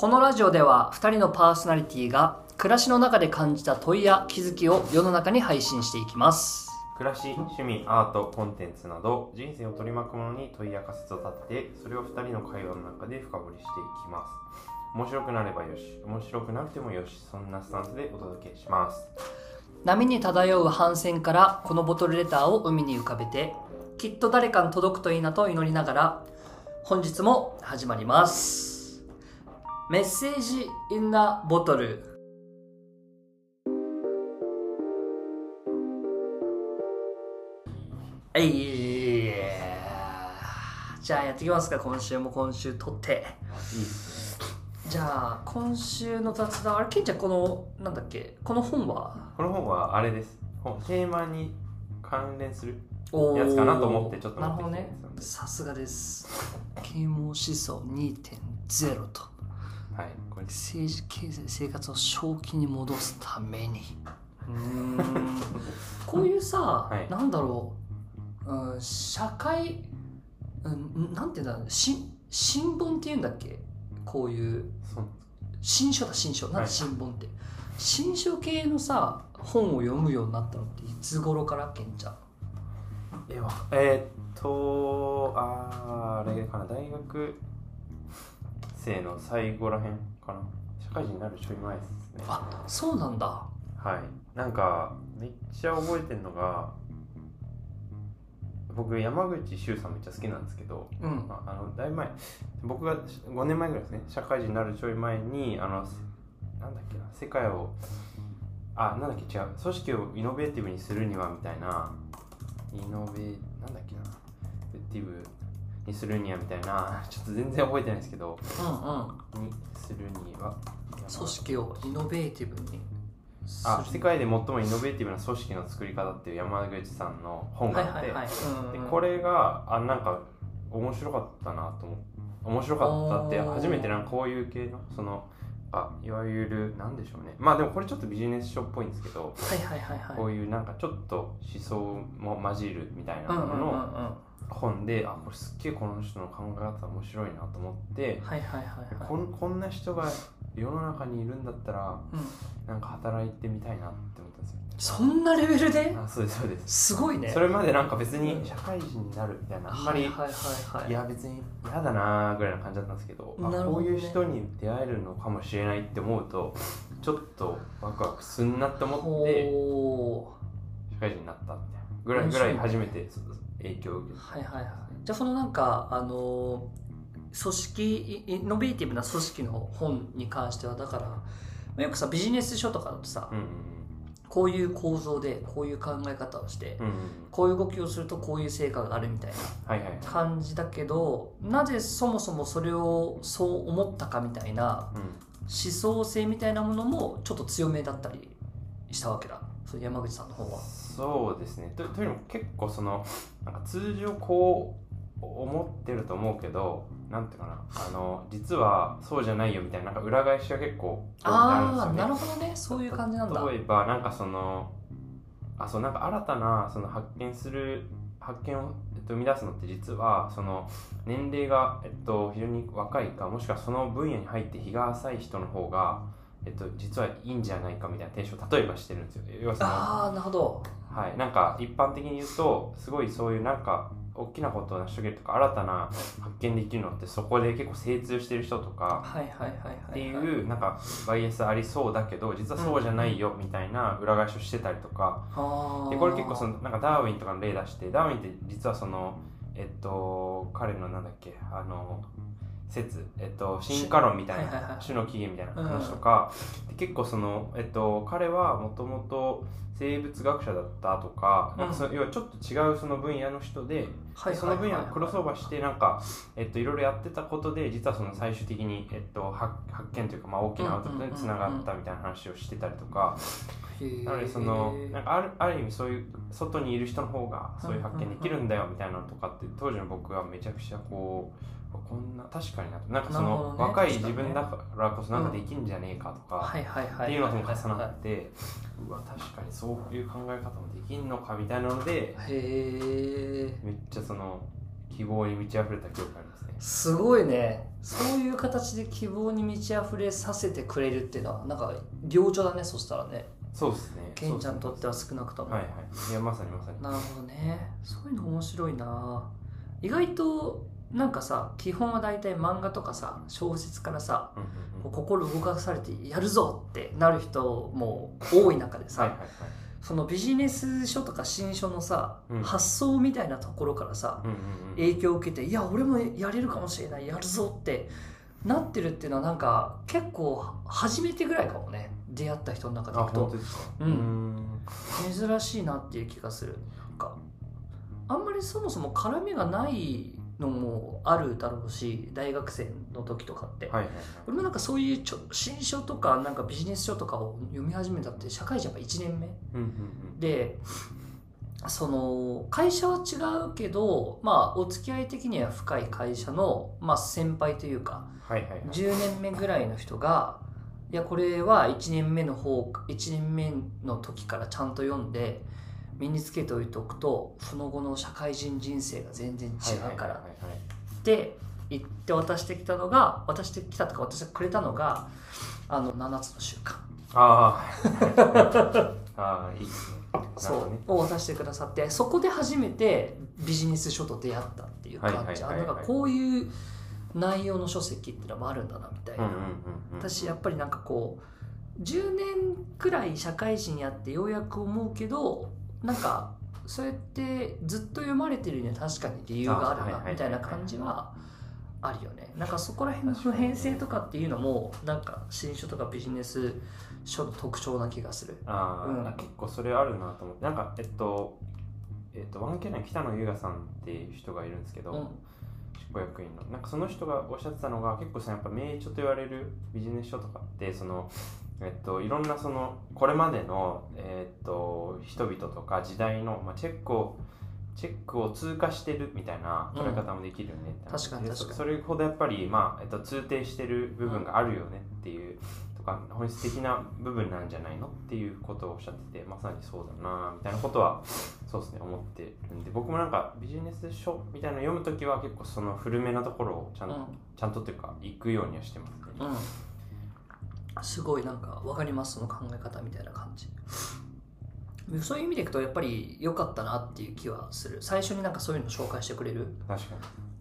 このラジオでは2人のパーソナリティが暮らしの中で感じた問いや気づきを世の中に配信していきます。暮らし、趣味、アート、コンテンツなど人生を取り巻くものに問いや仮説を立ててそれを2人の会話の中で深掘りしていきます。面白くなればよし面白くなくてもよしそんなスタンスでお届けします。波に漂う帆船からこのボトルレターを海に浮かべてきっと誰かに届くといいなと祈りながら本日も始まりますメッセージインナボトルはい。じゃあやっていきますか。今週も今週撮って。いいっすね。じゃあ今週の雑談あれケンちゃんこのなんだっけ？この本は？この本はあれです。本テーマに関連するやつかなと思ってちょっとなるほどね。さすがです。啓蒙思想2.0とはい。これ政治経済生活を正気に戻すために。こういうさ、はい。なんだろう、うん、社会、うん、なんていうんだろう。し新聞っていうんだっけ？こういう。新書だ新書。なんはいで新聞って、新書系のさ本を読むようになったのっていつ頃から？けんちゃん。えーっとあーあれかな。大学生の最後らへんかな。社会人になるちょい前ですね。あそうなんだ。はい。なんかめっちゃ覚えてるのが僕山口周さんめっちゃ好きなんですけど、うん。まあ、あのだいぶ前僕が5年前ぐらいですね社会人になるちょい前にあのせなんだっけな世界をあなんだっけ違う組織をイノベーティブにするにはみたいなイノベなんだっけなイノベーティブにするにはみたいな。ちょっと全然覚えてないですけど。うんうん。にするには。組織をイノベーティブに。あ世界で最もイノベーティブな組織の作り方っていう山口さんの本があって、でこれがあなんか面白かったなと思面白かったって初めてなんかこういう系のそのあいわゆるなんでしょうね。まあでもこれちょっとビジネス書っぽいんですけど、こういうなんかちょっと思想も混じるみたいなもののは本で、あこれすっげえこの人の考え方面白いなと思ってこんな人が世の中にいるんだったらうん、なんか働いてみたいなっそんなレベルで？あそうですそうです。すごいね。それまでなんか別に社会人になるみたいなあんまり、はいはいはいはい。いや別に嫌だなーぐらいな感じだったんですけどね。こういう人に出会えるのかもしれないって思うとちょっとワクワクすんなって思ってほ社会人になったみたいなぐらいぐらい初めて影響を受けうはいはいはい。じゃあそのなんかあの組織イイノベーティブな組織の本に関してはだからよくさビジネス書とかだとさ、たうんこういう構造でこういう考え方をして、うんうんうん。こういう動きをするとこういう成果があるみたいなはいはい感じだけどなぜそもそもそれをそう思ったかみたいなうん思想性みたいなものもちょっと強めだったりしたわけだ。山口さんの方は。そうですね。とというのも結構そのなんか通常こう思ってると思うけどなんていうかな。あの実はそうじゃないよみたいななんか裏返しが結構あるんですあね。なるほどね。そういう感じなんだ。例えばなんかそのあそうなんか新たなその発見する発見を、えっと、生み出すのって実はその年齢が、えっと、非常に若いかもしくはその分野に入って日が浅い人の方が、えっと、実はいいんじゃないかみたいな提唱を例えばしてるんですよ。要はそのああなるほど。はい、なんか一般的に言うとすごいそういうなんか大きなことを成し遂げるとか新たな発見できるのってそこで結構精通してる人とか。っていうなんかバイアスありそうだけど実はそうじゃないよみたいな裏返しをしてたりとか。あー。でこれ結構そのなんかダーウィンとかの例出してダーウィンって実はそのえっと彼のなんだっけあの説、えっと、進化論みたいな種の起源みたいな話とか、で結構その、えっと、彼はもともと生物学者だったとか,、なんかその要はちょっと違うその分野の人で、はいその分野をクロスオーバーしてなんか、えっと、いろいろやってたことで実はその最終的に、えっと、発発見というか、まあ、大きなアウトプットにつながったみたいな話をしてたりとか、なのでそのなんかあるある意味そういう外にいる人の方がそういう発見できるんだよみたいなのとかって当時の僕はめちゃくちゃこうこんな確かになと。なんかその、ね。若い自分だからこそなんかできんじゃねえかとか、っていうのとも重なはってうわ確かにそういう考え方もできんのかみたいなのでいへえめっちゃその希望に満ち溢れた記憶がありますね。すごいね。そういう形で希望に満ち溢れさせてくれるっていうのはなんか良女だねそしたらね。そうですね。ケンちゃんにとっては少なくとも、はいはい。いやまさにまさに。なるほどね。そういうの面白いな。意外となんかさ基本は大体漫画とかさ小説からさうんうん心動かされてやるぞってなる人も多い中でさ、はいそのビジネス書とか新書のさ、うん。発想みたいなところからさ、うんうんうん影響を受けていや俺もやれるかもしれないやるぞってなってるっていうのはなんか結構初めてぐらいかもね出会った人の中であいくとうん。ん。珍しいなっていう気がする。なんかあんまりそもそも絡みがないのもあるだろうし大学生の時とかって、はいはいはい。俺もなんかそういうちょ新書とかなんかビジネス書とかを読み始めたって社会人やっぱ1年目。うんうんでその会社は違うけどまあお付き合い的には深い会社の、まあ、先輩というかうんはいはいはい。10年目ぐらいの人がいやこれは1年目の方1年目の時からちゃんと読んで身につけておいておくとその後の社会人人生が全然違うから。はいはいはいはいって言って渡してきたのが渡してきたとか渡してくれたのがあの7つの習慣。ああああいいですね。そう。ね。を渡してくださってそこで初めてビジネス書と出会ったっていう感じ。はいはいこういう内容の書籍っていうのもあるんだなみたいな、私やっぱりなんかこう10年くらい社会人やってようやく思うけどなんかそうやってずっと読まれてるには確かに理由があるなみたいな感じはあるよね。なんかそこら辺の普遍性とかっていうのもなんか新書とかビジネス書の特徴な気がする。あー、うん。結構それあるなと思って。なんかえっとえっとワンケナン北野優雅さんっていう人がいるんですけど、うん。執行役員の。なんかその人がおっしゃってたのが結構さやっぱ名著と言われるビジネス書とかってそのえっといろんなそのこれまでのえっと人々とか時代の、まあ、チェックをチェックを通過してるみたいな捉え方もできるよねって話。確かに確かに。でそそれほどやっぱり、まあえっと、通底してる部分があるよねっていうとか本質的な部分なんじゃないのっていうことをおっしゃっててまさにそうだなみたいなことはそうですね思ってるんで僕もなんかビジネス書みたいなの読むときは結構その古めなところをちゃんと、うん。ちゃんとっていうか行くようにはしてますね、うん、すごいなんか分かります？その考え方みたいな感じ。そういう意味でいくとやっぱり良かったなっていう気はする。最初になんかそういうの紹介してくれる？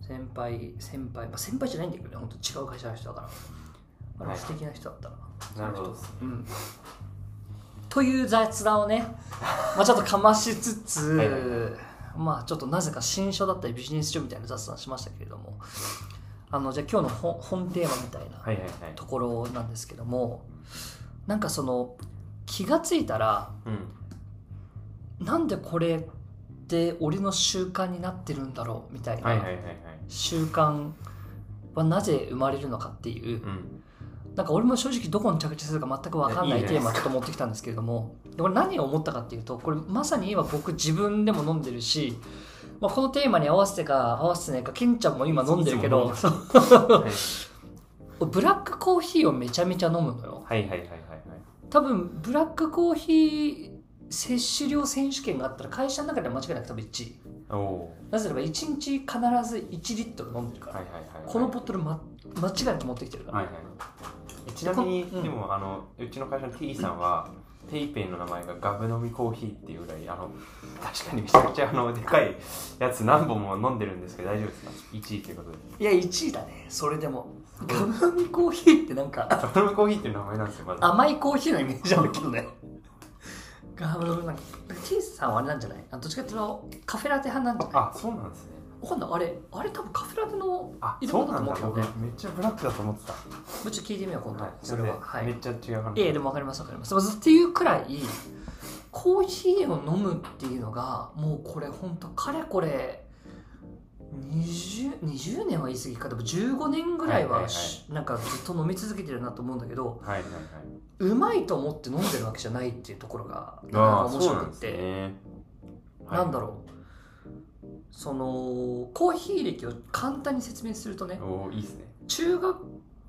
先輩先輩、まあ、先輩じゃないんだけどね。本当違う会社の人だから。あれはい素敵な人だったな、なるほど。うん。という雑談をね、まあ、ちょっとかましつつはい。まあちょっとなぜか新書だったりビジネス書みたいな雑談しましたけれどもあのじゃあ今日の本本テーマみたいなはいはいはい。ところなんですけどもなんかその気がついたらうん。なんでこれって俺の習慣になってるんだろうみたいなはいはいはいはい。習慣はなぜ生まれるのかっていう。うん。なんか俺も正直どこに着地するか全く分かんないテーマちょっと持ってきたんですけれどもでこれ何を思ったかっていうとこれまさに今僕自分でも飲んでるし、まあ、このテーマに合わせてか合わせてないかケンちゃんも今飲んでるけどはい ブラックコーヒーをめちゃめちゃ飲むのよ。はい。はいはいはいはい多分ブラックコーヒー摂取量選手権があったら会社の中では間違いなく多分1位。なぜならば1日必ず1リットル飲んでるから、ーはいはいはいはい。このボトル、ま、間違いなく持ってきてるから、はいはい。えちなみに、うん。でもあのうちの会社の T さんは、 PayPay の名前がガブ飲みコーヒーっていうぐらいあの確かにめちゃくちゃあのでかいやつ何本も飲んでるんですけど大丈夫ですか？1位ということで。いや1位だね。それでも。ガブ飲みコーヒーってなんか。ガブ飲みコーヒーっていう名前なんですよまだ。甘いコーヒーのイメージあるけどね。ガム飲みなんか T さんはあれなんじゃない？あどっちかっていうとカフェラテ派なんじゃない？あそうなんですねわかんない。あれあれ多分カフェラテのあそうなんだのだと思うけどね僕めっちゃブラックだと思ってた。もうちょっと聞いてみよう今度、はい。それは。はい。めっちゃ違う話。いやいやでも分かります分かります。っていうくらいコーヒーを飲むっていうのがもうこれ本当かれこれ 20, 20年は言い過ぎか。でも15年ぐらいははいはいはい。しなんかずっと飲み続けてるなと思うんだけどはいはいはい。うまいと思って飲んでるわけじゃないっていうところがなんか面白くって。ね。なんだろうそのコーヒー歴を簡単に説明するとねおおいいですね。中学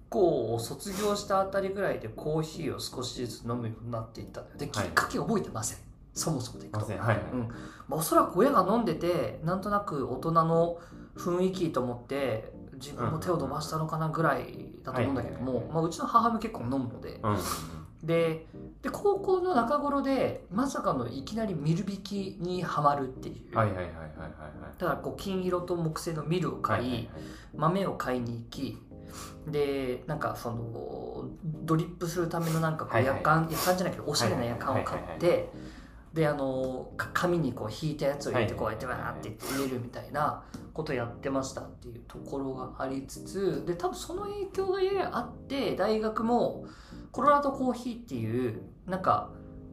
校を卒業したあたりぐらいでコーヒーを少しずつ飲むようになっていったんだよ。できっかけ覚えてません、そもそもでいくとません。はいはい、うん。まあ、おそらく親が飲んでてなんとなく大人の雰囲気と思って自分も手を伸ばしたのかなぐらいだと思うんだけども、まあ、うちの母も結構飲むので。うんでで高校の中頃でまさかのいきなりミル引きにはまるっていう、はいはいはいはいはいだからこう金色と木製のミルを買い、はいはいはい。豆を買いに行きでなんかそのドリップするためのなんかこうはいはい。夜間、夜間じゃないけどおしゃれな夜間を買はいはいってであのか紙にこう引いたやつを入れてこうはいやはいはい。ってわーって入れるみたいなことやってましたっていうところがありつつで多分その影響がややあって大学もコロラドコーヒーっていうなんか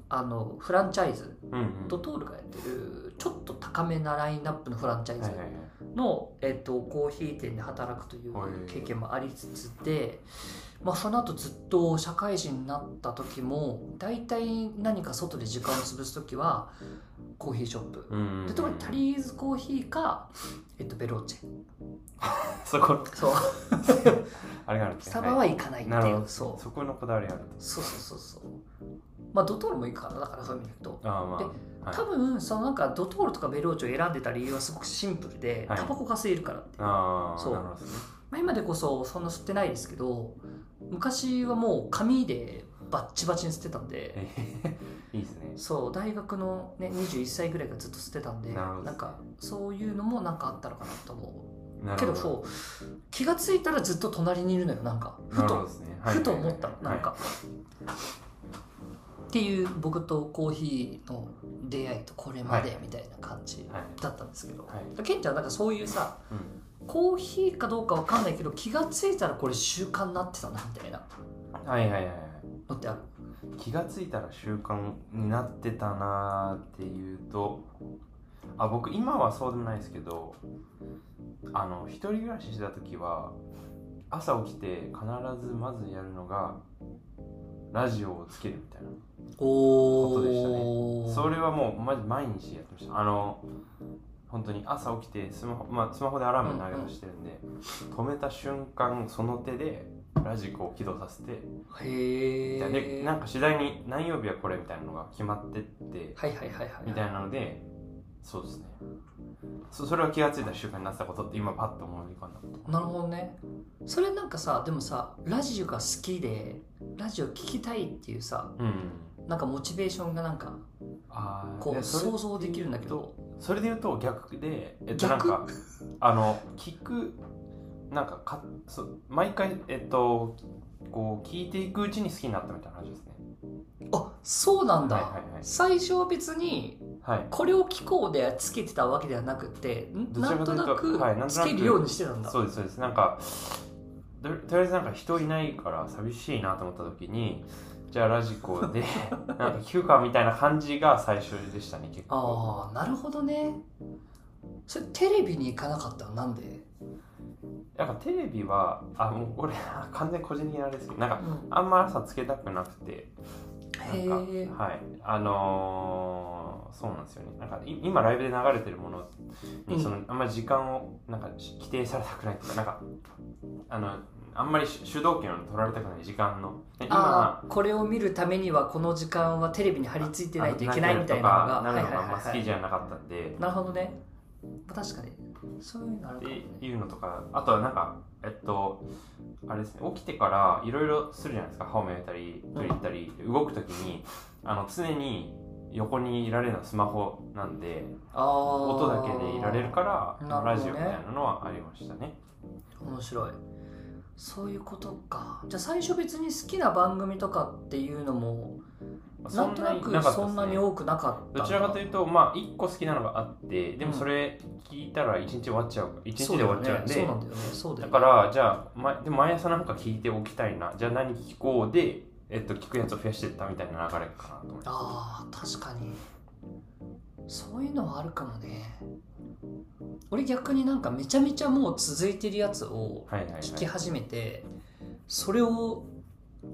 あのフランチャイズうんうん。ドトールがやってるちょっと高めなラインナップのフランチャイズの、えっと、コーヒー店で働くという経験もありつつで、まあ、その後ずっと社会人になった時も大体何か外で時間を潰す時はコーヒーショップ。うんうんうん。で特にタリーズコーヒーか、えっと、ベローチェ そこ。そう。あれがあるんですねスタバは行かないってないう。そう。そこのこだわりあるとそうそうそうそう。まあドトールも行くからだからそういう意味で言うと。ああまあ。ではい。多分そのなんかドトールとかベローチェを選んでた理由はすごくシンプルではい。タバコが吸えるからってああそう。なるほどね。まあ、今でこそそんな吸ってないですけど昔はもう紙でバッチバチに吸ってたんで。えーいいですね。そう。大学の、ね、21歳ぐらいからずっと吸ってたんでなるほど。なんかそういうのもなんかあったのかなと思うけどそう。気がついたらずっと隣にいるのよなんか。ふと。ね。はい。ふと思ったなんか、っていう僕とコーヒーの出会いとこれまでみたいな感じはい。だったんですけど、はい。ケンちゃんなんかそういうさうん。コーヒーかどうかわかんないけど気がついたらこれ習慣になってたなみたいな。はいはいはいはい。のってある？気がついたら習慣になってたなーっていうとあ僕今はそうでもないですけどあの一人暮らししてた時は朝起きて必ずまずやるのがラジオをつけるみたいなおことでしたね。それはもうマジ毎日やってました。あの本当に朝起きてスマホ,、まあ、スマホでアラーム投げ出してるんで、止めた瞬間その手でラジコを起動させてへえでなんか次第に何曜日はこれみたいなのが決まってってはいはいはいはい。みたいなのでそうですねそそれは気がついた習慣になってたことって今パッと思い浮かんだこと。なるほどね。それなんかさでもさラジオが好きでラジオ聞きたいっていうさうん。なんかモチベーションがなんかあーこいう想像できるんだけど。それで言うと逆で、えっと、なん逆かあの聞くなんかかそ毎回えっとこう聞いていくうちに好きになったみたいな話ですねあそうなんだ、はいはいはい。最初は別にはい。これを聞こうでつけてたわけではなくてはいなんとなくつけるようにしてたんだ、そうですそうです。なんかととりあえずなんか人いないから寂しいなと思った時にじゃあラジコで なんか聞くかみたいな感じが最初でしたね結構。ああなるほどね。それテレビに行かなかったの？なんで、なんかテレビはあもうこれ完全に個人的なあれですけどなんかうん。あんま朝つけたくなくて。へなんえかはい。あのーそうなんですよね。なんかい今ライブで流れてるものうん。にその、あんまり時間をなんかし規定されたくないとかなんかあのあんまり主主導権を取られたくない時間の。で今ああこれを見るためにはこの時間はテレビに張り付いてないといけないみたいなのがなるのがあんま好きじゃなかったんで、なるほどね確かに。そういうのあるっかもね。ていうのとか。あとはなんかえっとあれですね。起きてからいろいろするじゃないですか。歯を磨いたりトイレ行ったり、動く時にあの常に横にいられるのはスマホなんで音だけでいられるから、ね。ラジオみたいなのはありましたね。面白い。そういうことか。じゃあ最初別に好きな番組とかっていうのもなんとなくそんなに多くなかったどちらかというとまあ1個好きなのがあってでもそれ聞いたら1日終わっちゃう1日で終わっちゃうんで。そうなんだよね。そうだだよね。からじゃあ、ま、でも毎朝なんか聞いておきたいな。じゃあ何聞こうで、えっと、聞くやつを増やしていったみたいな流れかなと思あー確かに。そういうのはあるかもね。俺逆になんかめちゃめちゃもう続いてるやつをはいはいはい。聞き始めてそれを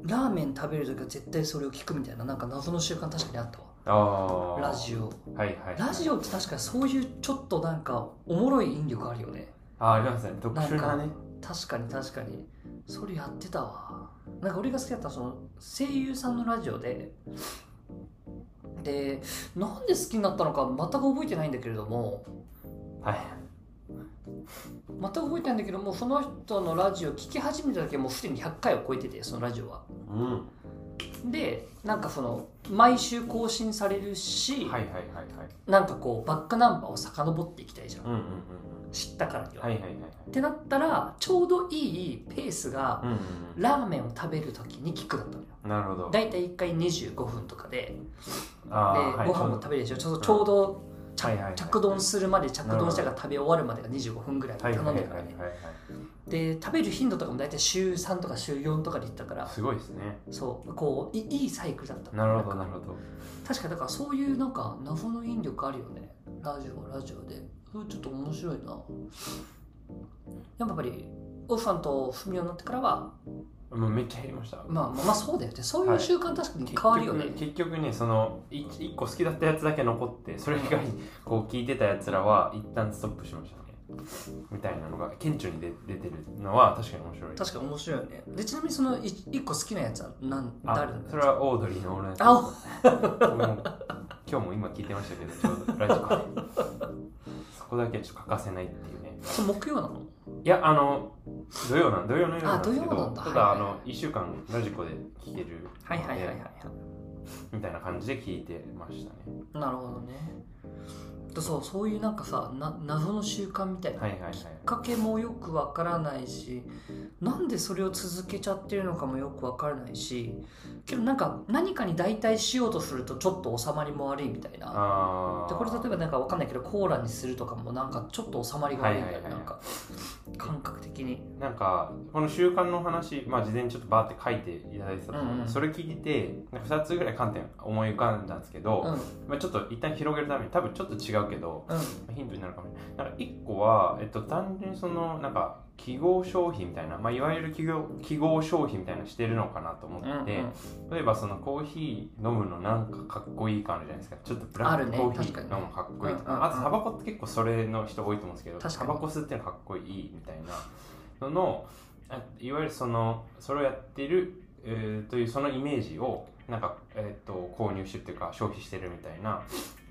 ラーメン食べる時は絶対それを聞くみたいななんか謎の習慣確かにあったわ。ああラジオ。はいはい、はい、ラジオって確かにそういうちょっとなんかおもろい引力あるよね。あーありますね。特殊なね。確かに確かに。それやってたわ。なんか俺が好きだったその声優さんのラジオででなんで好きになったのか全く覚えてないんだけれどもはい全く覚えてないんだけどもうその人のラジオ聞き始めた時はもうすでに100回を超えててそのラジオは。うん。でなんかその毎週更新されるし、はいはいはいはい。なんかこうバックナンバーを遡っていきたいじゃん、うんうんうん知ったからには、はいはいはいってなったらちょうどいいペースがうんうんラーメンを食べる時に聞くだったのよ。うんなるほど。だいたい1回25分とかで。ではい。ご飯も食べるでしょ。ちょうど着丼するまで着丼したから食べ終わるまでが25分ぐらいはい頼んでるからね食べる頻度とかも大体週3とか週4とかでいったから。すごいですね。そう。こういいいサイクルだった。なるほどなるほど。確かだからそういうなんか謎の引力あるよね。ラジオはラジオで。うんちょっと面白いな。やっぱりオフさんとフミオになってからはもうめっちゃ減りました。まあまあまあそうだよね。そういう習慣確かに変わるよね、結局結局ねそのい一個好きだったやつだけ残ってそれ以外こう聞いてたやつらは一旦ストップしましたね。みたいなのが顕著に出出てるのは確かに面白い。確かに面白いよね。でちなみにそのい一個好きなやつは何あ誰なのそれはオードリーのオールナイトあ今日も今聞いてましたけどちょうどラジコで。そこだけはちょっと欠かせないっていうね。それ木曜なの？いやあの土曜なん土曜の夜なんですけどただあの1週間ラジコで聞けるはいはいはいはい。みたいな感じで聞いてましたね。なるほどねでそうそういうなんかさな謎の習慣みたいな、はいはいはい。きっかけもよくわからないしなんでそれを続けちゃってるのかもよくわからないしけどなんか何かに代替しようとするとちょっと収まりも悪いみたいな。あでこれ例えばなんかわかんないけどコーラにするとかもなんかちょっと収まりが悪いみたいな,、なんか感覚的に。なんかこの習慣の話、まあ、事前にちょっとバーって書いていただいてたと思う、うんうん。それ聞いてなんか2つぐらい観点思い浮かんだんですけど、うん。まあ、ちょっと一旦広げるために多分ちょっと違うけどうん。ヒントになるかもしれない。なんか1個は、えっと、単純にそのなんか記号消費みたいな、まあ、いわゆる記号記号消費みたいなのしてるのかなと思って、うんうん。例えばそのコーヒー飲むのなんかかっこいい感あるじゃないですか。ちょっとブラックコーヒー飲むのかっこいいとか、うんうんうん。あとタバコって結構それの人多いと思うんですけどタバコ吸ってるのかっこいいみたいなののあいわゆるそのそれをやってる、えーというそのイメージをなんか、えー、と購入してっていうか消費してるみたいな、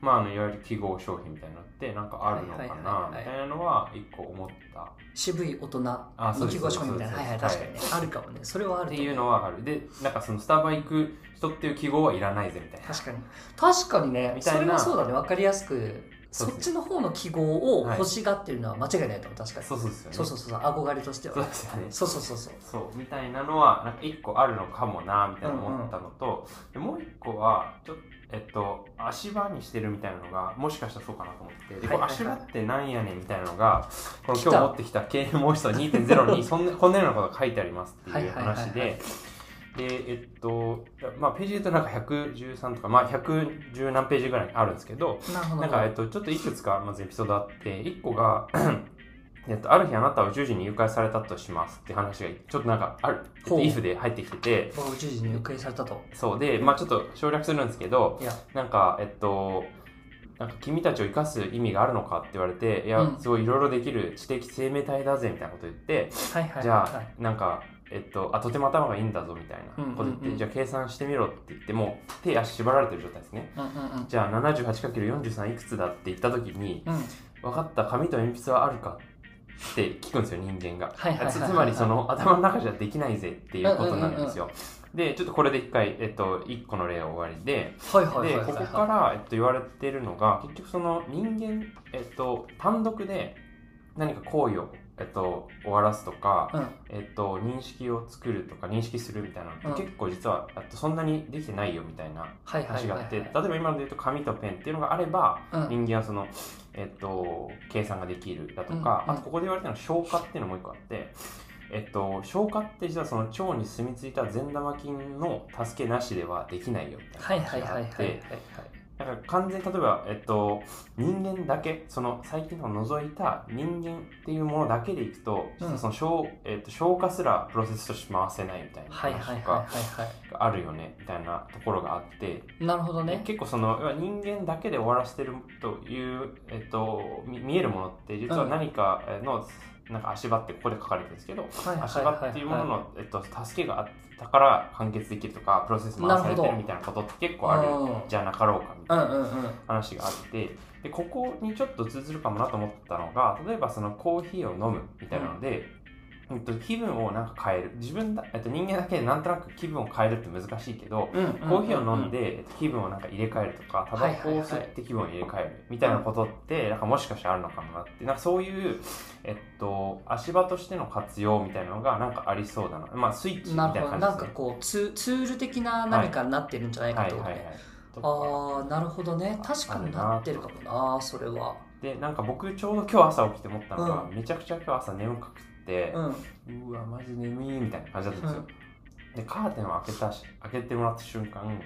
まあ、あのいわゆる記号消費みたいなのってなんかあるのかなはいみたいなのは一個思った。渋い大人の記号商品みたいな。はいはい確かにね。あるかもね。それはあるっていうのはある。でなんかそのスタバ行く人っていう記号はいらないぜみたいな。確かに。確かにね。みたいな。それはそうだね。分かりやすくそっちの方の記号を欲しがってるのは間違いないと思う確かに。そうそうですよねそうそうそう。憧れとしては。そうですよね。そうそうそうそう。そうみたいなのはなんか一個あるのかもなみたいな思ったのと、でもう一個はちょっとえっと足場にしてるみたいなのがもしかしたらそうかなと思ってで、はい足場ってなんやねんみたいなのがこの今日持ってきた経営模試と2.0にそんな こんなようなことが書いてありますっていうはいはいはいはい。話で。でえっとまあページで言うとなんか113とかまあ110何ページぐらいあるんですけどなど。なんか、えっと、ちょっといくつかまずエピソードあって、1個が、えっと、ある日あなたは宇宙人に誘拐されたとしますって話がちょっとなんかある、ほう。if で入ってきてて、僕宇宙人に誘拐されたと。そうで、まあちょっと省略するんですけど、なんか、えっと、なんか君たちを生かす意味があるのかって言われて、いや、うん。すごいいろいろできる知的生命体だぜみたいなこと言って、はいはいはいじゃあ、はいなんか、えっと、あ、とても頭がいいんだぞみたいなこと言って、うんうんうん。じゃあ計算してみろって言っても、手足縛られてる状態ですね。うんうんうん。じゃあ 78×43 いくつだって言った時に、うん。分かった紙と鉛筆はあるかって聞くんですよ人間が、はいはいはいはい。つつまりその頭の中じゃできないぜっていうことなんですよ、でちょっとこれで一回、えっと、1個の例は終わりで。はいはいはいはいでここから、えっと、言われてるのが結局その人間、えっと、単独で何か行為を、えっと、終わらすとか、うん。えっと、認識を作るとか認識するみたいなのって、うん。結構実はあとそんなにできてないよみたいなはいはい。話があって、例えば今ので言うと紙とペンっていうのがあれば、うん。人間はその、えっと、計算ができるだとか、うんあとここで言われたのは消化っていうのもう一個あって、えっと、消化って実はその腸に住み着いた善玉菌の助けなしではできないよみたいなはいはいはいはいはい話があってだから完全に例えば、えっと、人間だけその最近のを除いた人間っていうものだけでいくと、うん。その消えっと、消化すらプロセスとして回せないみたいなはいはい話とかあるよねみたいなところがあって、いなるほどね。結構その要は人間だけで終わらせてるという、えっと、み見えるものって実は何かの、なんか足場ってここで書かれてるんですけど、はいはい。足場っていうものの、えっと、助けがあったから完結できるとかプロセス回されてるみたいなことって結構あるうんじゃなかろうかみたいな話があってでここにちょっと通ずるかもなと思ったのが例えばそのコーヒーを飲むみたいなので、と、気分をなんか変える。自分だ、えっと、人間だけでなんとなく気分を変えるって難しいけど、うんうんコーヒーを飲んで、えっと、気分をなんか入れ替えるとかタバコを吸って気分を入れ替えるみたいなことってなんかもしかしたらあるのかもなってなんかそういう、えっと、足場としての活用みたいなのがなんかありそうだな。まあスイッチみたないなんかな感じですね。こうツツール的な何かになってるんじゃないかってことね、はいはい。ああなるほどね。確かになってるかもなそれは。でなんか僕ちょうど今日朝起きて思ったのが、うめちゃくちゃ今日朝眠くうん。うわマジ眠いみたいな感じだったんですよ、でカーテンを開けたし開けてもらった瞬間うん。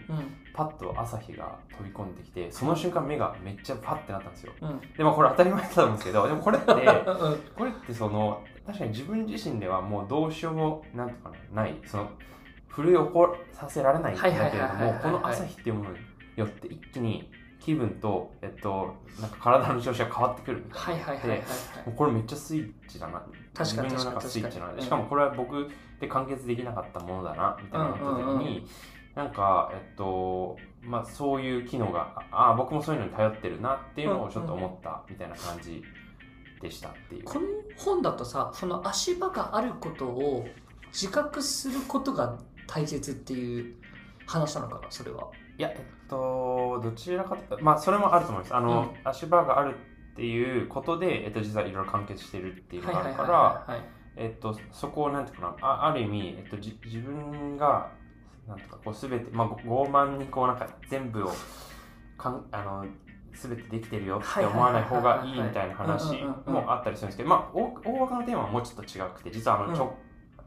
パッと朝日が飛び込んできてその瞬間目がめっちゃパッてなったんですよ。うん。でもこれ当たり前だと思うんですけどでもこれって うん。これってその確かに自分自身ではもうどうしようもなんとかなない。その奮い起こさせられないんだけれどもこの朝日っていうものによって一気に気分と、えっと、なんか体の調子が変わってくるみたいな。はいはいはいはいこれめっちゃスイッチだな。確かに自分の中確かにスイッチなので。しかもこれは僕で完結できなかったものだなみたいな時に、うんうんうん。なんかえっとまあそういう機能がああ僕もそういうのに頼ってるなっていうのをちょっと思ったみたいな感じでしたっていう、この本だとさその足場があることを自覚することが大切っていう話なのかなそれはいやえっとどちらかとまあそれもあると思います。あの、足場があるっていうことで、えっと、実はいろいろ完結してるっていうのがあるから、はいえっと、そこをなんていうかなあある意味、えっと、じ自分がなんとかこう全て、まあ、ご傲慢にこうなんか全部をかんあの全てできてるよって思わない方がいいみたいな話もあったりするんですけど、まあ、大大枠のテーマはもうちょっと違くて実はあの、ちょ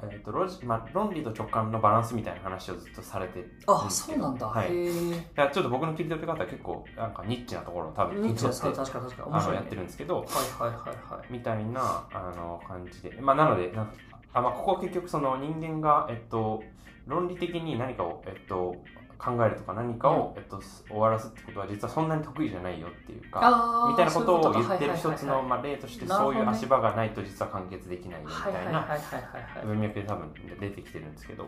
えっとロジまあ、論理と直感のバランスみたいな話をずっとされてあそうなんだ、はい、いやちょっと僕の切り取り方は結構なんかニッチなところを多分ニッチな確かに確かに。面白い、ね、やってるんですけど、はいはいはいはい。みたいなあの感じで、まあ、なのでなんあ、まあ、ここは結局その人間が、えっと、論理的に何かを、えっと、考えるとか何かを、えっと、終わらすってことは実はそんなに得意じゃないよっていうかみたいなことを言ってる一つの、例としてそういう足場がないと実は完結できないよみはいたいな文脈で多分出てきてるんですけどっ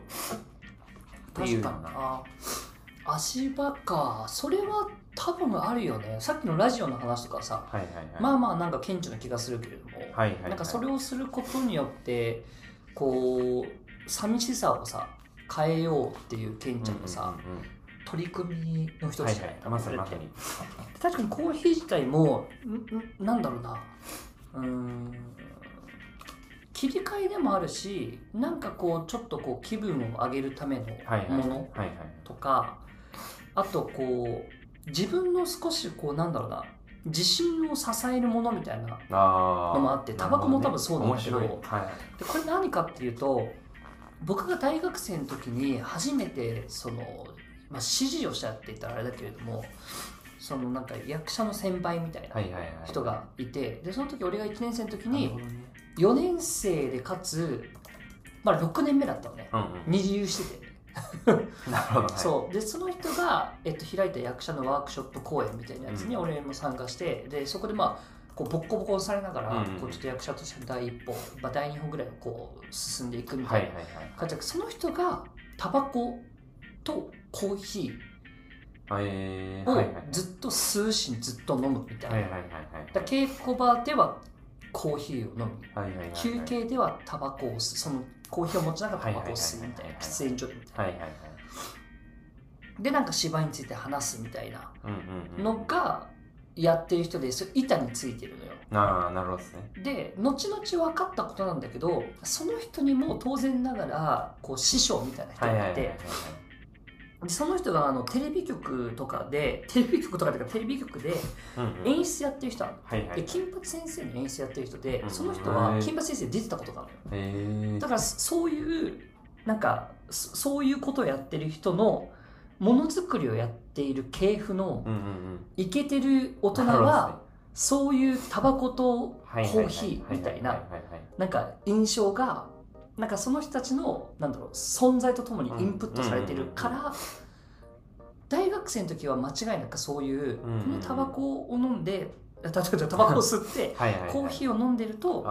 ていう確ような。足場か。それは多分あるよね。さっきのラジオの話とかさはいはいはい。まあまあなんか顕著な気がするけれども、はいはいはい。なんかそれをすることによってこう寂しさをさ変えようっていう顕著なさ、うんうんうん。取り組みの一つはいじゃない、はいまさにまさそれってに確かにコーヒー自体もんんなんだろうな。うーん。切り替えでもあるしなんかこうちょっとこう気分を上げるためのはいはい。ものはいはい。とかあとこう自分の少しこうなんだろうな。自信を支えるものみたいなのもあってタバコも多分そうなんだけど。面白い。はい。でこれ何かっていうと僕が大学生の時に初めてその、まあ、指示をしたって言ったらあれだけれどもそのなんか役者の先輩みたいなはいはいはい人がいてでその時俺が1年生の時になるほどね。4年生でかつ、まあ、6年目だったのね。うんうん。二重してて、なるほど、はい、そう。でその人が、えっと、開いた役者のワークショップ公演みたいなやつにうん。俺も参加してでそこでまあこうボッコボコにされながら、うんうんこうちょっと役者としての第一歩、まあ、第二歩ぐらいをこう進んでいくみたいなはいはいはい。感じでその人がタバコとコーヒえー、ーをはいはい。はいずっと吸うしずっと飲むみたいな、はいはいはいはいだ稽古場ではコーヒーを飲む。はいはいはいはい。休憩ではタバコを吸う。そのコーヒーを持ちながらタバコを吸うみたいはいはいはいはい。な喫煙所でみたいはいはいはい。なでなんか芝居について話すみたいなうんうんうん。のがやってる人でそれ板についてるのよ。ああなるほどですね。で後々分かったことなんだけどその人にも当然ながらこう師匠みたいな人はいがいて、その人があのテレビ局とかでテレビ局とかっていうかテレビ局でうんうん。演出やってる人なの、はいはいで金八先生の演出やってる人でうんその人は金八先生出てたことがあるのよ。えー、だからそういうなんかそそういうことをやってる人のものづくりをやっている系譜のイケてる大人はそういうタバコとコーヒーみたいななんか印象がなんかその人たちのなんだろう存在とともにインプットされてるから大学生の時は間違いなくそういうこのタバコを飲んで例えばタバコを吸ってコーヒーを飲んでると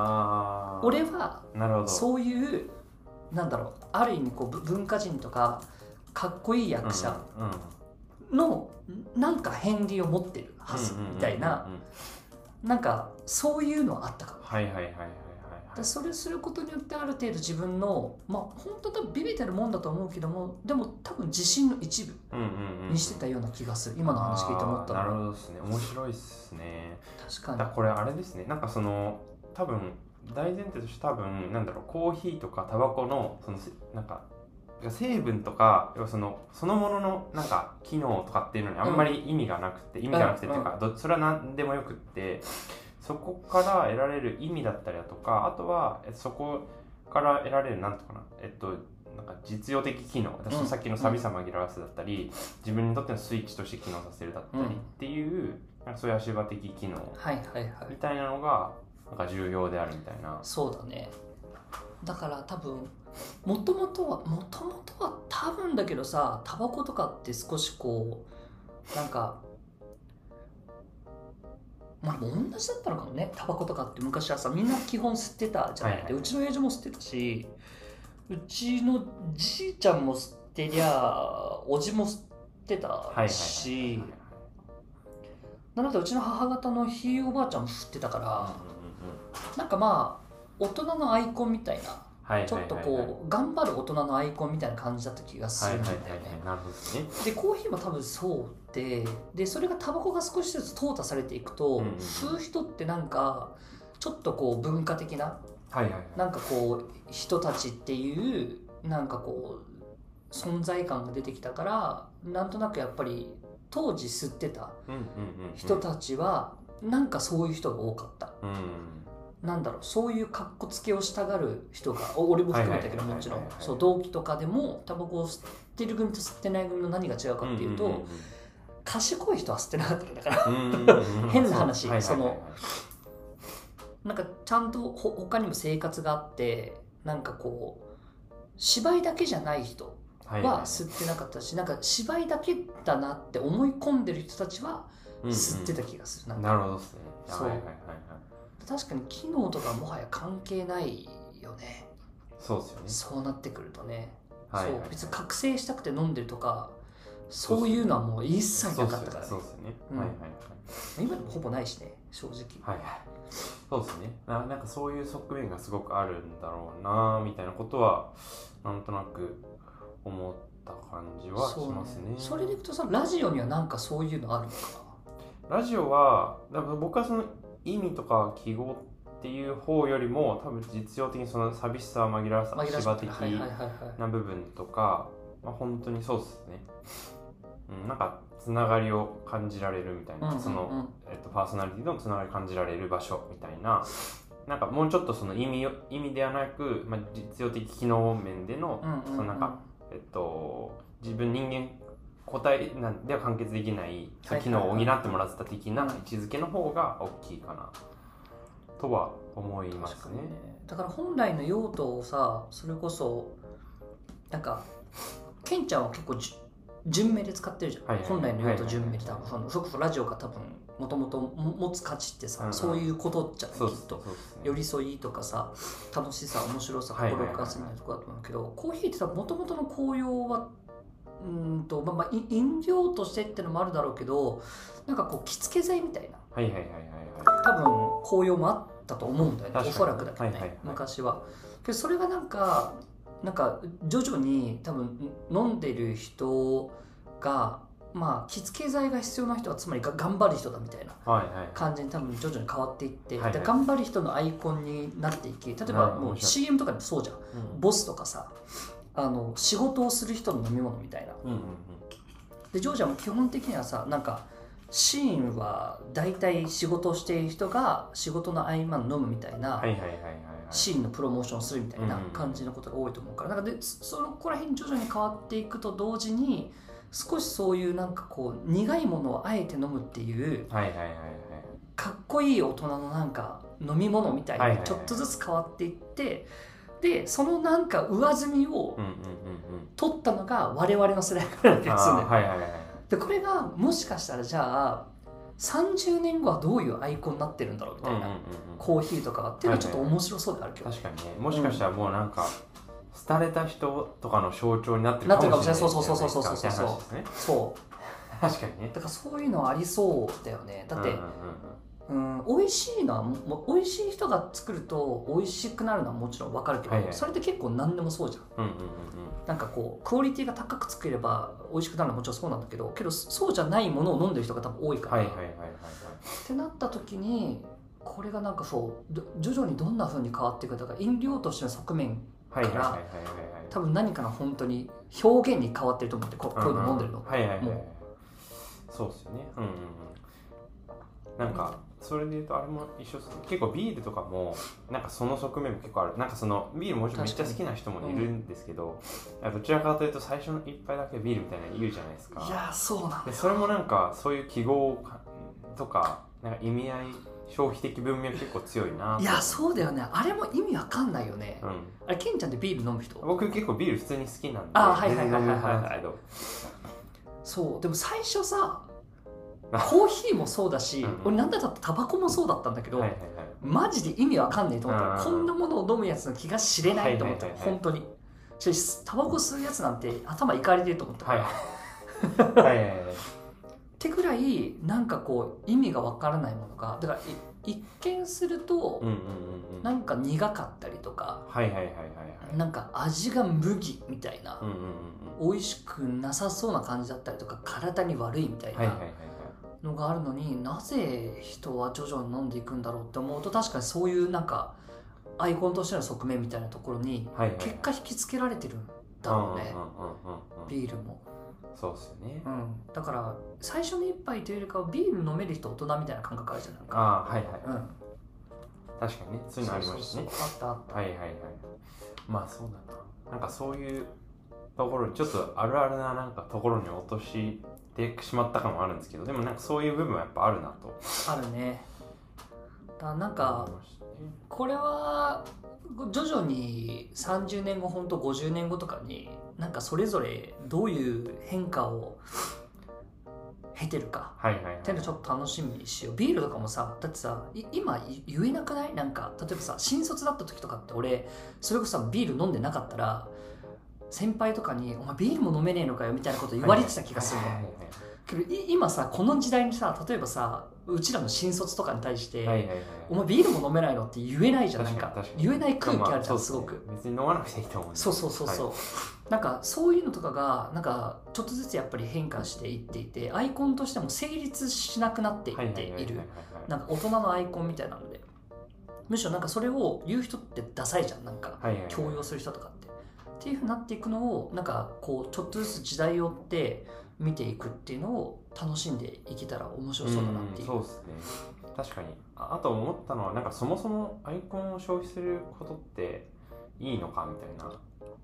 俺はそういうなんだろうある意味こうぶ文化人とかかっこいい役者のなんか片鱗を持ってるはずみたいななんかそういうのはあったかも。はいはいはいはいはいでそれすることによってある程度自分のまあ本当多分ビビてるもんだと思うけどもでも多分自信の一部にしてたような気がする。今の話聞いて思ったなるほどですね。面白いですね。確かに。だこれあれですね。なんかその多分大前提として多分なんだろうコーヒーとかタバコのそのせなんか成分とかそのそのもののなんか機能とかっていうのにあんまり意味がなくて、意味がなくてっていうか、どそれは何でもよくってそこから得られる意味だったりだとかあとはえそこから得られるなんとかなえっとなんか実用的機能私うん。さっきの寂しさ紛らわすだったり、自分にとってのスイッチとして機能させるだったりうんっていう、なんかそういう足場的機能みたいなのがなんか重要であるみたいな。そうだねだから多分もともとはもともとは多分だけどさタバコとかって少しこうなんかまあ同じだったのかもね。タバコとかって昔はさみんな基本吸ってたじゃない、はいはい。でうちの親父も吸ってたしうちのじいちゃんも吸ってりゃおじも吸ってたし、なのでうちの母方のひいおばあちゃんも吸ってたから、はなんかまあ大人のアイコンみたいなちょっとこう頑張る大人のアイコンみたいな感じだった気がすはいるんだよね。ですね。でコーヒーも多分そうででそれがタバコが少しずつ淘汰されていくと、うんうんうん。吸う人ってなんかちょっとこう文化的なはいはいはい。なんかこう人たちっていうなんかこう存在感が出てきたからなんとなくやっぱり当時吸ってたうんうんうん人たちはなんかそういう人が多かった。うんなんだろうそういう格好つけをしたがる人がお俺も含めたけどはいはいはいはいもちろん。はいはいそう同期とかでもタバコを吸ってる組と吸ってない組の何が違うかっていうと、んんん賢い人は吸ってなかったんだから。うんうんうん。変な話。はいはいはいはい。そのなんかちゃんとほ他にも生活があってなんかこう芝居だけじゃない人はいは吸ってなかったし、なんか芝居だけだなって思い込んでる人たちはうんうん吸ってた気がする、なんか。なるほどですね。そうはいはいはい。はい確かに機能とかもはや関係ないよね。そうですよね。そうなってくるとね、はいはい。はいそう別に覚醒したくて飲んでるとかそういうのはもう一切なかったからね。そうですよね。うん。はいはいはい。今でもほぼないしね。正直はいはい。そうですね。ななんかそういう側面がすごくあるんだろうなみたいなことはなんとなく思った感じはしますね。それでいくとさラジオにはなんかそういうのあるのかラジオは僕はその意味とか記号っていう方よりも多分実用的にその寂しさ紛らわさな紛らわし芝的な部分とか、まあ、本当にそうですね、うん、なんかつながりを感じられるみたいな、その、えっと、パーソナリティのつながりを感じられる場所みたいななんかもうちょっとその意味を意味ではなく、まあ、実用的機能面での、そのなんかえっと、自分人間個体なんでは完結できないその機能を補ってもらってた的な位置づけの方が大きいかな。とは思いますね。ね。だから本来の用途をさそれこそなんかケンちゃんは結構じゅ順名で使ってるじゃん、はいはい本来の用途順名ではいはい多分。それこそラジオが多分もともと持つ価値ってさ、うんうん。そういうことじゃない？きっと。ね寄り添いとかさ楽しさ面白さはいはいはい心をかすみたいなところだと思うけど、コーヒーってさもともとの紅葉はうーんとまあまあい飲料としてってのもあるだろうけどなんかこう着付け剤みたいな。はいはいはいはいはい。多分紅葉もあったと思うんだよね。おそらくだけどね、はいはいはい。昔は。けどそれがなんかなんか徐々に多分飲んでる人がまあ着付け剤が必要な人はつまりが頑張る人だみたいな。感じに多分徐々に変わっていって、はいはい。で頑張る人のアイコンになっていき例えばもう CM とかでもそうじゃん。うん。ボスとかさあの仕事をする人の飲み物みたいな。うんうんでジョージアも基本的にはさなんかシーンは大体仕事をしている人が仕事の合間に飲むみたいな、シーンのプロモーションをするみたいなうん感じのことが多いと思うから。なんかでそそこら辺徐々に変わっていくと同時に少しそういうなんかこう苦いものをあえて飲むっていうかっこいい大人のなんか飲み物みたいにちょっとずつ変わっていってでそのなんか上積みを取ったのが我々の世代からな気がするんだよあーはいはいはいはい。でこれがもしかしたらじゃあ30年後はどういうアイコンになってるんだろうみたいな、うんうんうんうん。コーヒーとかっていうのはちょっと面白そうであるけど、確かにねもしかしたらもうなんか、廃れた人とかの象徴になってるかもしれないなってるかもしれない。そうそうそうそうそうそうみたいな話ですね。そう。確かにね。だからそういうのはありそうだよね。だってうんうんうんうん美味しいのはもも美味しい人が作ると美味しくなるのはもちろん分かるけど、はいはい。それって結構何でもそうじゃん。うんうんうんなんかこうクオリティが高く作れば美味しくなるのはもちろんそうなんだけどけどそうじゃないものを飲んでる人が多分多いから、はいはいはいはいはい。ってなった時にこれがなんかそうど徐々にどんな風に変わっていくかだから飲料としての側面はいはいはいはいはい。多分何かの本当に表現に変わってると思ってここういうの飲んでるの、はいはいはいもはい。そうっすよね。うんうんうん。なんかそれで言うとあれも一緒結構ビールとかもなんかその側面も結構ある。なんかそのビールもちろんめっちゃ好きな人もいるんですけど、どちらかというと最初の一杯だけビールみたいなの言うじゃないですか。いやーそうなんでそれもなんかそういう記号かとかなんか意味合い消費的文脈結構強いなと。いやそうだよね。あれも意味わかんないよね、うん。あれケンちゃんってビール飲む人？僕結構ビール普通に好きなんで。あはいはいはいはいはい。全然飲む派なんですけど。そう。でも最初さあ コーヒーもそうだし、うんうん。俺なんだったらタバコもそうだったんだけど、はいはいはい。マジで意味わかんねえと思ったこんなものを飲むやつの気が知れないと思った、はいはいはいはい。本当に。しタバコ吸うやつなんて頭いかれてると思った。はいはい。はいはいってぐらいなんかこう意味がわからないものがだからい一見するとうんうんなんか苦かったりとか、はいはいはいはいはい。なんか味が麦みたいな、うんうんうん。美味しくなさそうな感じだったりとか体に悪いみたいなはいはいはいはいのがあるのに、なぜ人は徐々に飲んでいくんだろうって思うと確かにそういうなんかアイコンとしての側面みたいなところに結果引きつけられてるんだろうね、ビールも、そうっすよね。うん、だから最初の一杯というよりかはビール飲める人大人みたいな感覚あるじゃないか、ああはいはい、うん、確かにね。そういうのありましたね。そうそうそうあったあっはいはいはい。まあそうだな。なんかそういうところにちょっとあるあるななんかところに落としてしまった感もあるんですけどでもなんかそういう部分はやっぱあるなと。たあるね。だなん思かこれは徐々に30年後本当50年後とかになんかそれぞれどういう変化を経てるか。はいはいはい。っていうのちょっと楽しみにしよう。ビールとかもさだってさい今い言えなくない？なんか例えばさ新卒だった時とかって俺それこそさビール飲んでなかったら先輩とかに「お前ビールも飲めねえのかよ」みたいなこと言われてた気がするの、はいはいけどい今さこの時代にさ例えばさうちらの新卒とかに対して、お前ビールも飲めないのって言えないじゃんなんか。確かに確かに。言えない空気あるじゃん、ますごく。別に飲まなくていいと思うんでそうそうそうそう、なんかそういうのとかがなんかちょっとずつやっぱり変化していっていてアイコンとしても成立しなくなっていってはいるはい。なんか大人のアイコンみたいなので。むしろなんかそれを言う人ってダサいじゃんなんか。はいはいはい。強要する人とかってっていうふうになっていくのをなんかこうちょっとずつ時代を追って見ていくっていうのを楽しんでいけたら面白そうだなっていう,、んそうですね。確かに。ああと思ったのはなんかそもそもアイコンを消費することっていいのかみたいな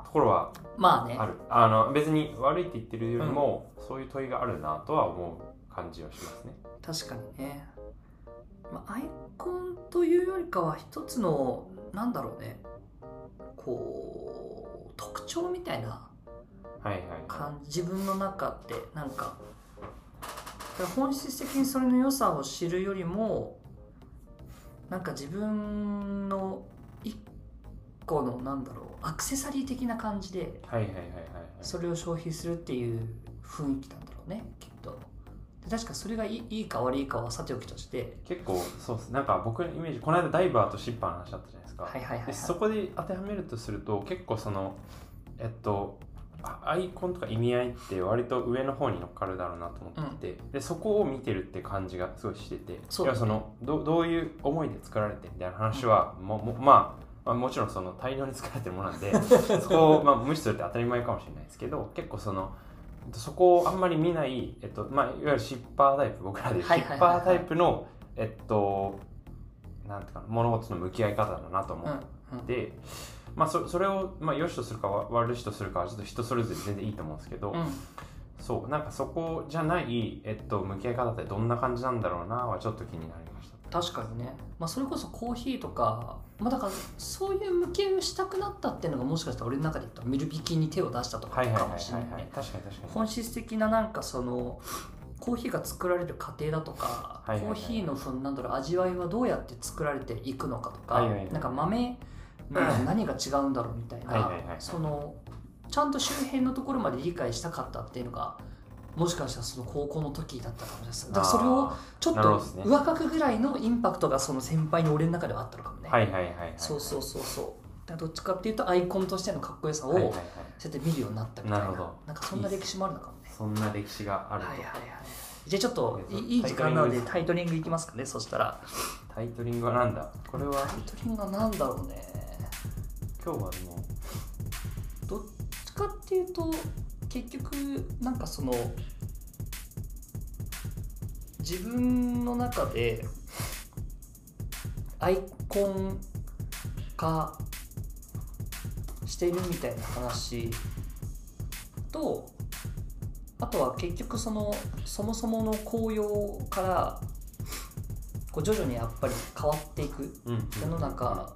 ところはまあね。ある。あの別に悪いって言ってるよりも、そういう問いがあるなとは思う感じはしますね。確かにね、まあ、アイコンというよりかは一つのなんだろうね。こう特徴みたいな感じ。自分の中でなんか本質的にそれの良さを知るよりもなんか自分の一個のなんだろうアクセサリー的な感じでそれを消費するっていう雰囲気なんだろうねきっと。で確かそれがいいか悪いかはさておきとして。結構そうです。なんか僕のイメージこの間ダイバーとシッパーの話だったじゃないか、はいはいはい、はい、でそこで当てはめるとすると結構そのえっとあアイコンとか意味合いって割と上の方に乗っかるだろうなと思っていて、でそこを見てるって感じがすごいしててそう。要はそのどどういう思いで作られてみたいな話は、ももまあまあ、もちろんその大量に作られてるものなんで そこを、まあ、無視するって当たり前かもしれないですけど結構そのえっとそこをあんまり見ない、えっとまあ、いわゆるシッパータイプ僕らでいうシはいはいはいはい。ッパータイプの、えっとなんていうかな物事の向き合い方だなと思って。うんうん。で、まあ、そそれを、まあ、良しとするかわ悪しとするかはちょっと人それぞれ全然いいと思うんですけど、うん。そうなんかそこじゃない、えっと、向き合い方ってどんな感じなんだろうなはちょっと気になりました。確かにね、まあ、それこそコーヒーとか、まあ、だからそういう向き合いをしたくなったっていうのがもしかしたら俺の中で言ったらミルビキに手を出したとかかもしれない。ね本質的ななんかそのコーヒーが作られる過程だとか、はいはいはい。コーヒーのそのなんだろう味わいはどうやって作られていくのかとか、はいはいはい。なんか豆の何が違うんだろうみたいな、はいはいはい。そのちゃんと周辺のところまで理解したかったっていうのがもしかしたらその高校の時だったかもしれないです。だからそれをあちょっと上書くぐらいのインパクトがその先輩に俺の中ではあったのかもね、ーはいはいはいはい。そうそうそうそう。どっちかっていうとアイコンとしてのかっこよさを、はいはいはい。そうやって見るようになったみたいな。なるほど。なんかそんな歴史もあるのかも。ねそんな歴史があると、はいはいはい。じゃあちょっといい時間なのでタイトリングいきますかねそしたら。タイトリングはなんだ？これは。タイトリングは何だろうね。今日はでも。どっちかっていうと結局なんかその自分の中でアイコン化しているみたいな話とあとは結局そのそもそもの紅葉からこう徐々にやっぱり変わっていく。世の中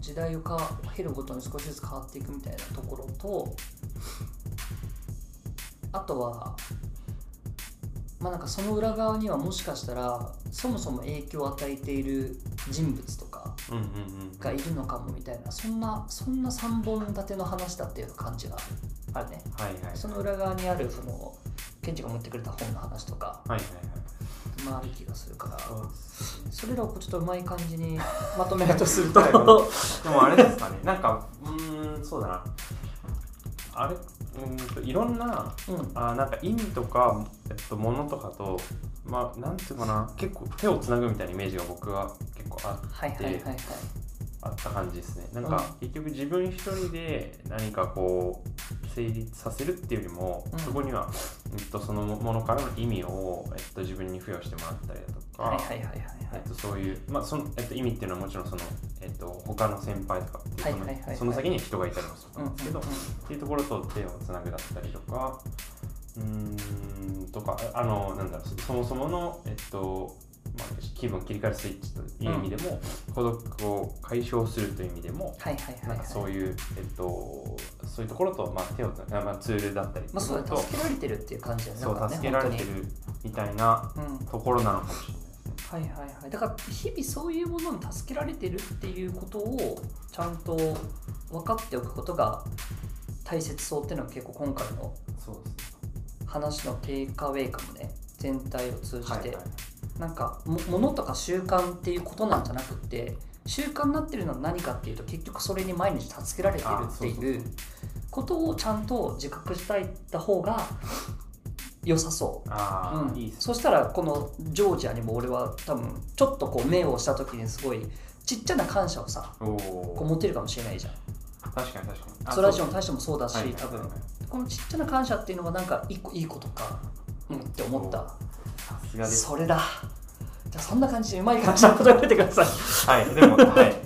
時代をか経るごとに少しずつ変わっていくみたいなところとあとはまあなんかその裏側にはもしかしたらそもそも影響を与えている人物とかがいるのかもみたいなそんなそんな3本立ての話だっていう感じがあるね。はいはい。その裏側にあるそのケンチが持ってくれた本の話とかはいはいはい。まあある気がするからそれらをこうちょっとうまい感じに まとめるとするとはいでもあれですかね。なんかうーんそうだな。あれ？うーんといろんなうん。あなんか意味とか、えっと、ものとかとまあなんていうかな。結構手をつなぐみたいなイメージが僕は結構あはいはいはいはい。あった感じですね。なんか、結局自分一人で何かこう成立させるっていうよりも、うん。そこには、えっと、そのものからの意味を、えっと、自分に付与してもらったりだとか、はいはいはいはいはい。えっと、そういう、まあそのえっと、意味っていうのはもちろんその、えっと、他の先輩とかっていうはいはいはいはい。その先に人がいたりもするんですけど、うんうんうん。っていうところと手をつなぐだったりとかうーんとかあのなんだろうそそもそもの、えっとまあ、気分を切り替えるスイッチという意味でも、孤独を解消するという意味でも、はいはいはいなんはいかそういう、えっと、そういうところと、まあ、手をつなぐ、まあ、ツールだったりってまあそう助けられてるっていう感じだよねそうね助けられてるみたいなところなのかもしれない。はいはいはい。だから日々そういうものに助けられてるっていうことをちゃんと分かっておくことが大切そうっていうのが結構今回の話のテイクアウェイかもね。全体を通じて、なんかも物とか習慣っていうことなんじゃなくって習慣になってるのは何かっていうと結局それに毎日助けられてるっていうことをちゃんと自覚したいた方が良さそう。うん。いい。そしたらこのジョージアにも俺は多分ちょっとこう目をした時にすごいちっちゃな感謝をさこう持てるかもしれないじゃん。確かに確かに。あソラジオに対してもそうだし、はい多分はいはい。このちっちゃな感謝っていうのがなんか一個いいことかうんって思った。さすがです。それだ。じゃあそんな感じでうまい感じのことをてください。はい、でも、はい。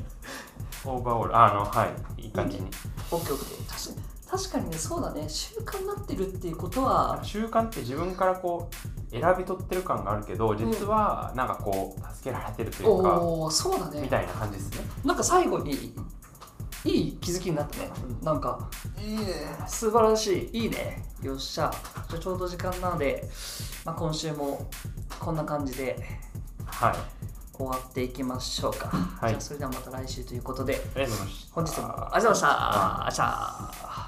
オーバーオール、あの、はい、いい感じに。オッケーオッケー。確かに確かにねそうだね。習慣になってるっていうことは。習慣って自分からこう選び取ってる感があるけど実はなんかこう助けられてるというか、おおそうだね。みたいな感じですね。なんか最後にいい気づきになったね。なんか、いいね。素晴らしい。いいね。よっしゃ。じゃあちょうど時間なので、まあ、今週もこんな感じではい終わっていきましょうか。はいじゃあそれではまた来週ということで、ありがとうございました本日もありがとうございました。ありがとうございました。